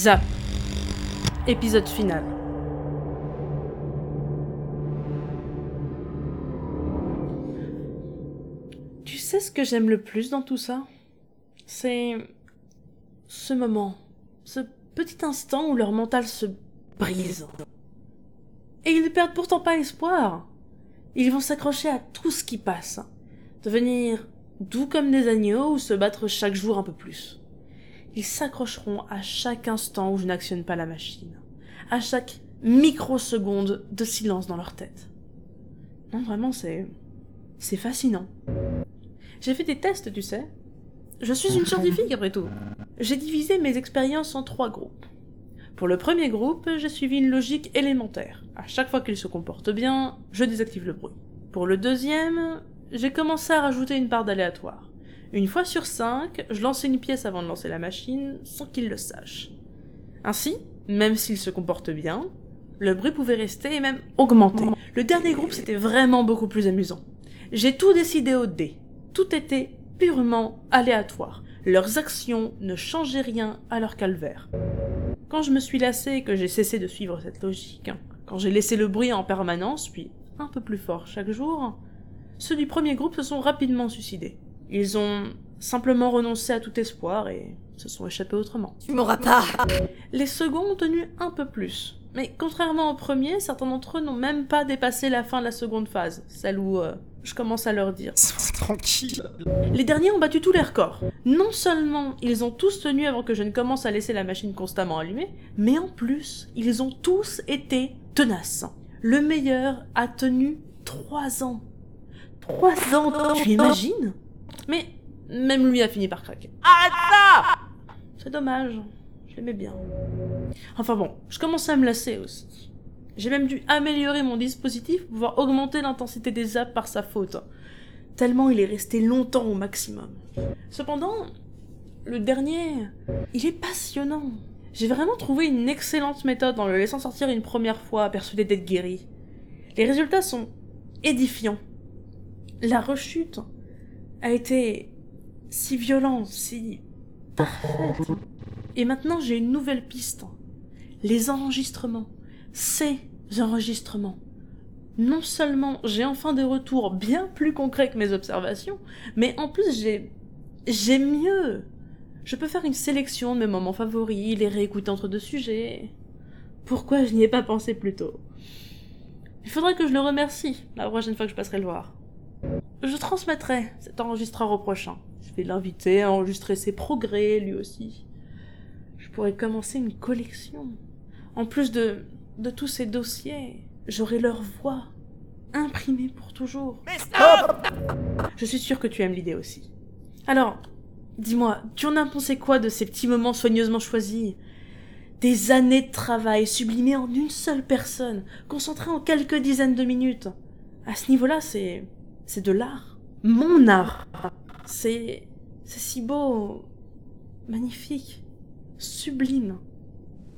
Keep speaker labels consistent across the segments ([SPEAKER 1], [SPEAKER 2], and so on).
[SPEAKER 1] Zap. Épisode final. Tu sais ce que j'aime le plus dans tout ça? C'est ce moment, ce petit instant où leur mental se brise. Et ils ne perdent pourtant pas espoir. Ils vont s'accrocher à tout ce qui passe, devenir doux comme des agneaux ou se battre chaque jour un peu plus. Ils s'accrocheront à chaque instant où je n'actionne pas la machine, à chaque microseconde de silence dans leur tête. Non, vraiment, c'est. C'est fascinant. J'ai fait des tests, tu sais. Je suis une scientifique après tout. J'ai divisé mes expériences en trois groupes. Pour le premier groupe, j'ai suivi une logique élémentaire. À chaque fois qu'ils se comportent bien, je désactive le bruit. Pour le deuxième, j'ai commencé à rajouter une part d'aléatoire. Une fois sur cinq, je lançais une pièce avant de lancer la machine sans qu'ils le sachent. Ainsi, même s'ils se comportent bien, le bruit pouvait rester et même augmenter. Le dernier groupe, c'était vraiment beaucoup plus amusant. J'ai tout décidé au dé. Tout était purement aléatoire. Leurs actions ne changeaient rien à leur calvaire. Quand je me suis lassé et que j'ai cessé de suivre cette logique, quand j'ai laissé le bruit en permanence, puis un peu plus fort chaque jour, ceux du premier groupe se sont rapidement suicidés. Ils ont simplement renoncé à tout espoir et se sont échappés autrement.
[SPEAKER 2] Tu m'auras pas
[SPEAKER 1] Les seconds ont tenu un peu plus. Mais contrairement au premier, certains d'entre eux n'ont même pas dépassé la fin de la seconde phase, celle où euh, je commence à leur dire.
[SPEAKER 3] Tranquille.
[SPEAKER 1] Les derniers ont battu tous les records. Non seulement ils ont tous tenu avant que je ne commence à laisser la machine constamment allumée, mais en plus, ils ont tous été tenaces. Le meilleur a tenu trois ans. Trois ans, tu imagines? Mais même lui a fini par craquer.
[SPEAKER 2] Arrête ça
[SPEAKER 1] C'est dommage, je l'aimais bien. Enfin bon, je commençais à me lasser aussi. J'ai même dû améliorer mon dispositif pour pouvoir augmenter l'intensité des zaps par sa faute. Tellement il est resté longtemps au maximum. Cependant, le dernier, il est passionnant. J'ai vraiment trouvé une excellente méthode en le laissant sortir une première fois, persuadé d'être guéri. Les résultats sont édifiants. La rechute a été si violente, si parfaite. Et maintenant j'ai une nouvelle piste. Les enregistrements. Ces enregistrements. Non seulement j'ai enfin des retours bien plus concrets que mes observations, mais en plus j'ai... j'ai mieux. Je peux faire une sélection de mes moments favoris, les réécouter entre deux sujets. Pourquoi je n'y ai pas pensé plus tôt? Il faudrait que je le remercie la prochaine fois que je passerai le voir. Je transmettrai cet enregistreur au prochain. Je vais l'inviter à enregistrer ses progrès, lui aussi. Je pourrais commencer une collection. En plus de, de tous ces dossiers, j'aurai leur voix imprimée pour toujours.
[SPEAKER 2] Mais stop
[SPEAKER 1] Je suis sûre que tu aimes l'idée aussi. Alors, dis-moi, tu en as pensé quoi de ces petits moments soigneusement choisis? Des années de travail sublimées en une seule personne, concentrées en quelques dizaines de minutes. À ce niveau-là, c'est c'est de l'art. Mon art. C'est c'est si beau, magnifique, sublime,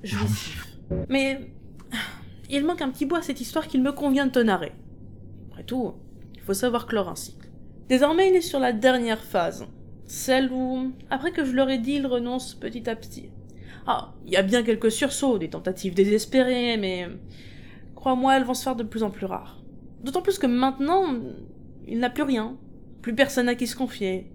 [SPEAKER 1] jouissif. Mais il manque un petit bout à cette histoire qu'il me convient de te narrer. Après tout, il faut savoir clore un cycle. Désormais, il est sur la dernière phase, celle où, après que je leur ai dit, il renonce petit à petit. Ah, il y a bien quelques sursauts, des tentatives désespérées, mais crois-moi, elles vont se faire de plus en plus rares. D'autant plus que maintenant, il n'a plus rien, plus personne à qui se confier.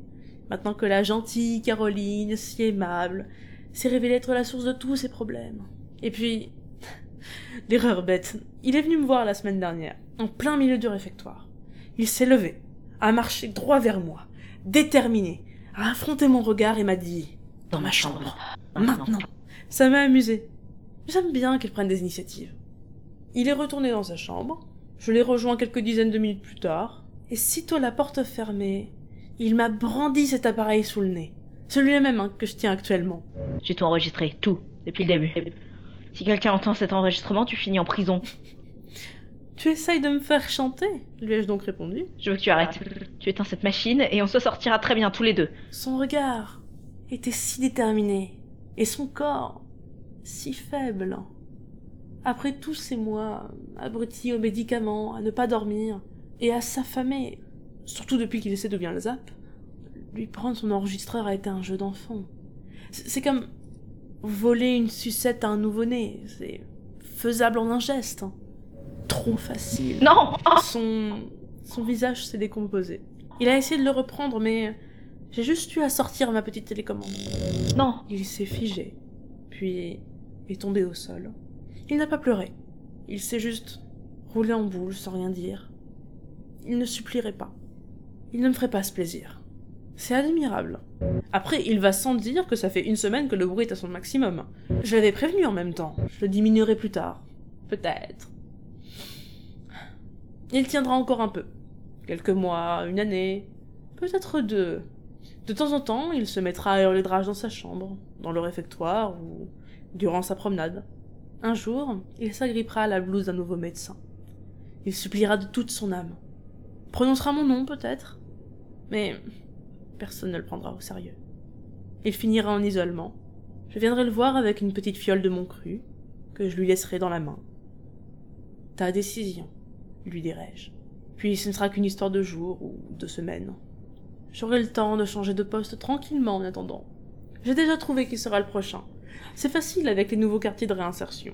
[SPEAKER 1] Maintenant que la gentille Caroline, si aimable, s'est révélée être la source de tous ses problèmes. Et puis, l'erreur bête, il est venu me voir la semaine dernière, en plein milieu du réfectoire. Il s'est levé, a marché droit vers moi, déterminé, a affronté mon regard et m'a dit Dans ma chambre, maintenant. Ça m'a amusé. J'aime bien qu'il prenne des initiatives. Il est retourné dans sa chambre, je l'ai rejoint quelques dizaines de minutes plus tard, et sitôt la porte fermée, il m'a brandi cet appareil sous le nez. Celui-là même hein, que je tiens actuellement.
[SPEAKER 4] J'ai tout enregistré, tout, depuis le début. Si quelqu'un entend cet enregistrement, tu finis en prison.
[SPEAKER 1] Tu essayes de me faire chanter lui ai-je donc répondu.
[SPEAKER 4] Je veux que tu arrêtes. Tu éteins cette machine et on se sortira très bien tous les deux.
[SPEAKER 1] Son regard était si déterminé, et son corps si faible. Après tous ces mois, abrutis aux médicaments, à ne pas dormir, et à s'affamer, surtout depuis qu'il essaie de bien le zap, lui prendre son enregistreur a été un jeu d'enfant. C'est comme Voler une sucette à un nouveau-né, c'est faisable en un geste. hein. Trop facile.
[SPEAKER 4] Non
[SPEAKER 1] Son, son visage s'est décomposé. Il a essayé de le reprendre, mais j'ai juste eu à sortir ma petite télécommande.
[SPEAKER 4] Non
[SPEAKER 1] Il s'est figé, puis est tombé au sol. Il n'a pas pleuré. Il s'est juste roulé en boule sans rien dire. Il ne supplierait pas. Il ne me ferait pas ce plaisir. C'est admirable. Après, il va sans dire que ça fait une semaine que le bruit est à son maximum. Je l'avais prévenu en même temps. Je le diminuerai plus tard. Peut-être. Il tiendra encore un peu. Quelques mois, une année, peut-être deux. De temps en temps, il se mettra à hurler de rage dans sa chambre, dans le réfectoire ou durant sa promenade. Un jour, il s'agrippera à la blouse d'un nouveau médecin. Il suppliera de toute son âme. Prononcera mon nom, peut-être. Mais personne ne le prendra au sérieux. Il finira en isolement. Je viendrai le voir avec une petite fiole de mon cru, que je lui laisserai dans la main. Ta décision, lui dirai-je. Puis ce ne sera qu'une histoire de jours ou de semaines. J'aurai le temps de changer de poste tranquillement en attendant. J'ai déjà trouvé qui sera le prochain. C'est facile avec les nouveaux quartiers de réinsertion.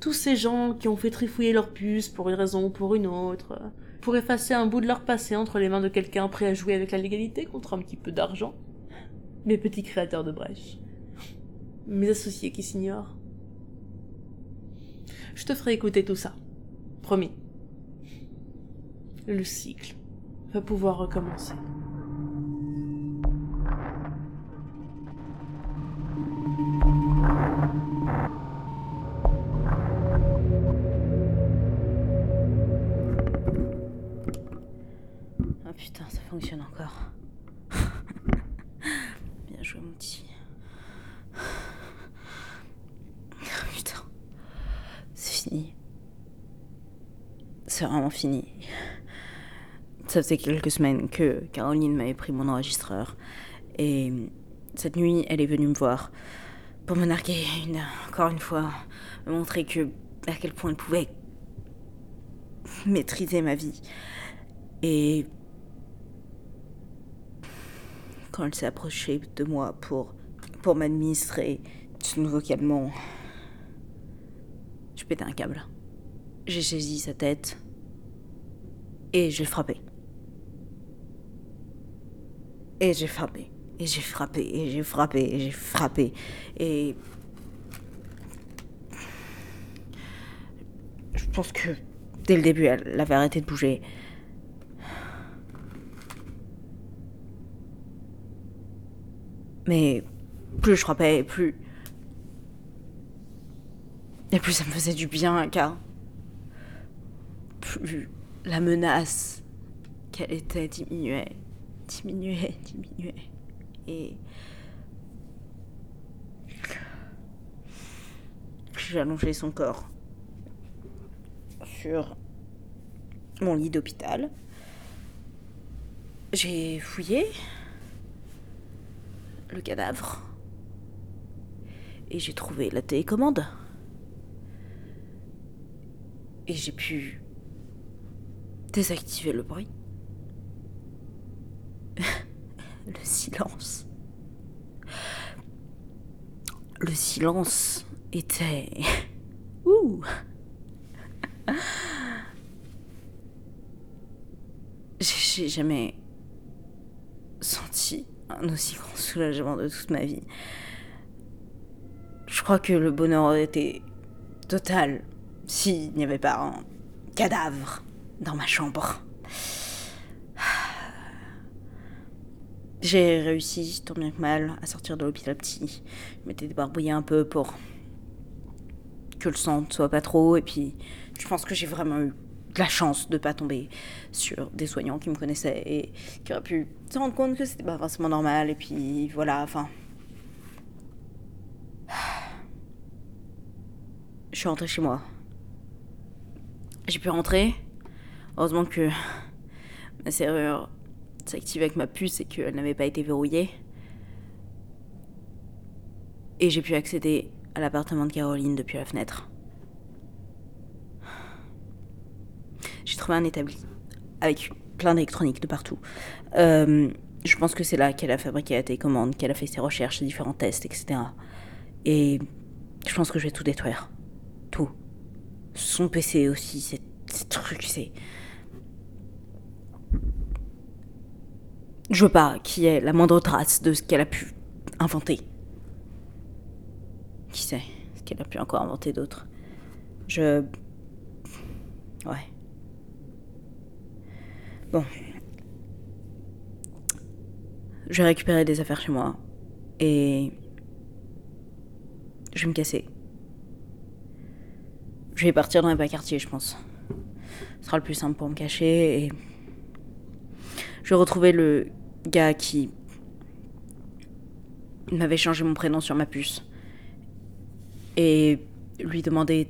[SPEAKER 1] Tous ces gens qui ont fait trifouiller leur puce pour une raison ou pour une autre, pour effacer un bout de leur passé entre les mains de quelqu'un prêt à jouer avec la légalité contre un petit peu d'argent. Mes petits créateurs de brèche. Mes associés qui s'ignorent. Je te ferai écouter tout ça. Promis. Le cycle va pouvoir recommencer.
[SPEAKER 2] C'est vraiment fini. Ça faisait quelques semaines que Caroline m'avait pris mon enregistreur. Et cette nuit, elle est venue me voir pour me narguer une, encore une fois, me montrer que à quel point elle pouvait maîtriser ma vie. Et quand elle s'est approchée de moi pour, pour m'administrer ce nouveau calmant, je pétais un câble. J'ai saisi sa tête et j'ai frappé. Et j'ai frappé. Et j'ai frappé. Et j'ai frappé. Et j'ai frappé. Et. Je pense que dès le début, elle avait arrêté de bouger. Mais plus je frappais, plus. Et plus ça me faisait du bien, car. Plus la menace qu'elle était diminuait, diminuait, diminuait. Et. J'ai allongé son corps sur mon lit d'hôpital. J'ai fouillé le cadavre. Et j'ai trouvé la télécommande. Et j'ai pu désactiver le bruit. le silence. Le silence était... Ouh J'ai jamais senti un aussi grand soulagement de toute ma vie. Je crois que le bonheur aurait été total s'il n'y avait pas un cadavre dans ma chambre. J'ai réussi, tant bien que mal, à sortir de l'hôpital petit. Je m'étais débarbouillée un peu pour que le sang ne soit pas trop, et puis je pense que j'ai vraiment eu de la chance de pas tomber sur des soignants qui me connaissaient et qui auraient pu se rendre compte que c'était pas forcément normal, et puis voilà, enfin. Je suis rentrée chez moi. J'ai pu rentrer. Heureusement que ma serrure s'active avec ma puce et qu'elle n'avait pas été verrouillée. Et j'ai pu accéder à l'appartement de Caroline depuis la fenêtre. J'ai trouvé un établi avec plein d'électronique de partout. Euh, je pense que c'est là qu'elle a fabriqué la télécommande, qu'elle a fait ses recherches, ses différents tests, etc. Et je pense que je vais tout détruire. Tout. Son PC aussi, ces, trucs, c'est. Je veux pas qu'il y ait la moindre trace de ce qu'elle a pu inventer. Qui sait ce qu'elle a pu encore inventer d'autre. Je. Ouais. Bon. Je vais récupérer des affaires chez moi. Et. Je vais me casser. Je vais partir dans les bas quartiers, je pense. Ce sera le plus simple pour me cacher et. Je vais retrouver le gars qui m'avait changé mon prénom sur ma puce. Et lui demander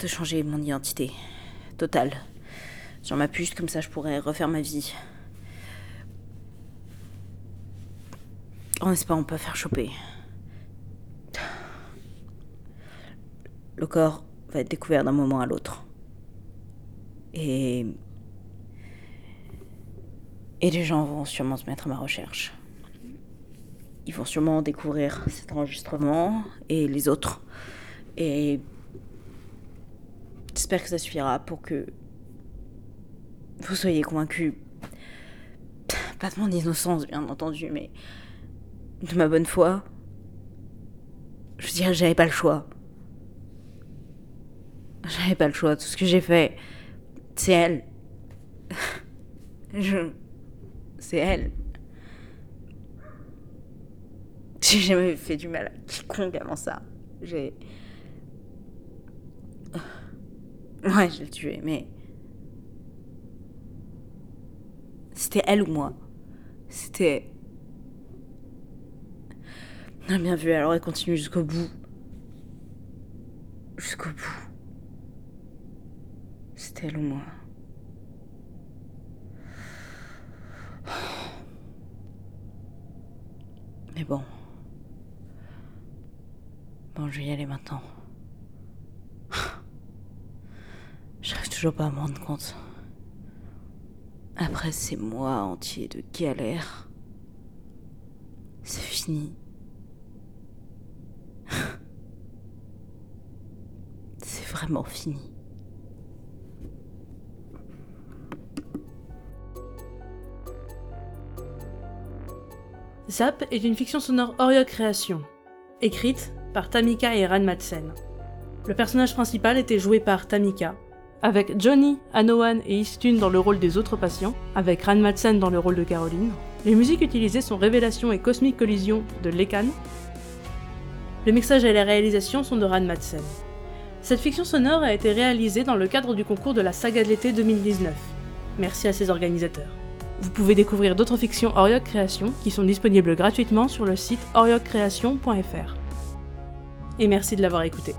[SPEAKER 2] de changer mon identité. Totale. Sur ma puce, comme ça je pourrais refaire ma vie. En espérant pas faire choper. Le corps va être découvert d'un moment à l'autre. Et. Et les gens vont sûrement se mettre à ma recherche. Ils vont sûrement découvrir cet enregistrement et les autres. Et. J'espère que ça suffira pour que. Vous soyez convaincus. Pas de mon innocence, bien entendu, mais. De ma bonne foi. Je veux dire, j'avais pas le choix. J'avais pas le choix. Tout ce que j'ai fait, c'est elle. Je. C'est elle. J'ai jamais fait du mal à quiconque avant ça. J'ai. Ouais, je l'ai tué, mais. C'était elle ou moi. C'était. On a bien vu, alors elle continue jusqu'au bout. Jusqu'au bout. C'était elle ou moi. Mais bon. Bon, je vais y aller maintenant. J'arrive toujours pas à me rendre compte. Après ces mois entiers de galère, c'est fini. C'est vraiment fini.
[SPEAKER 1] Zap est une fiction sonore Oriok Création, écrite par Tamika et Ran Madsen. Le personnage principal était joué par Tamika, avec Johnny, Anoan et Istune dans le rôle des autres patients, avec Ran Madsen dans le rôle de Caroline. Les musiques utilisées sont Révélation et Cosmic Collision de Lekan. Le mixage et la réalisation sont de Ran Madsen. Cette fiction sonore a été réalisée dans le cadre du concours de la saga de l'été 2019. Merci à ses organisateurs. Vous pouvez découvrir d'autres fictions Oriok Création qui sont disponibles gratuitement sur le site oriokcreation.fr. Et merci de l'avoir écouté.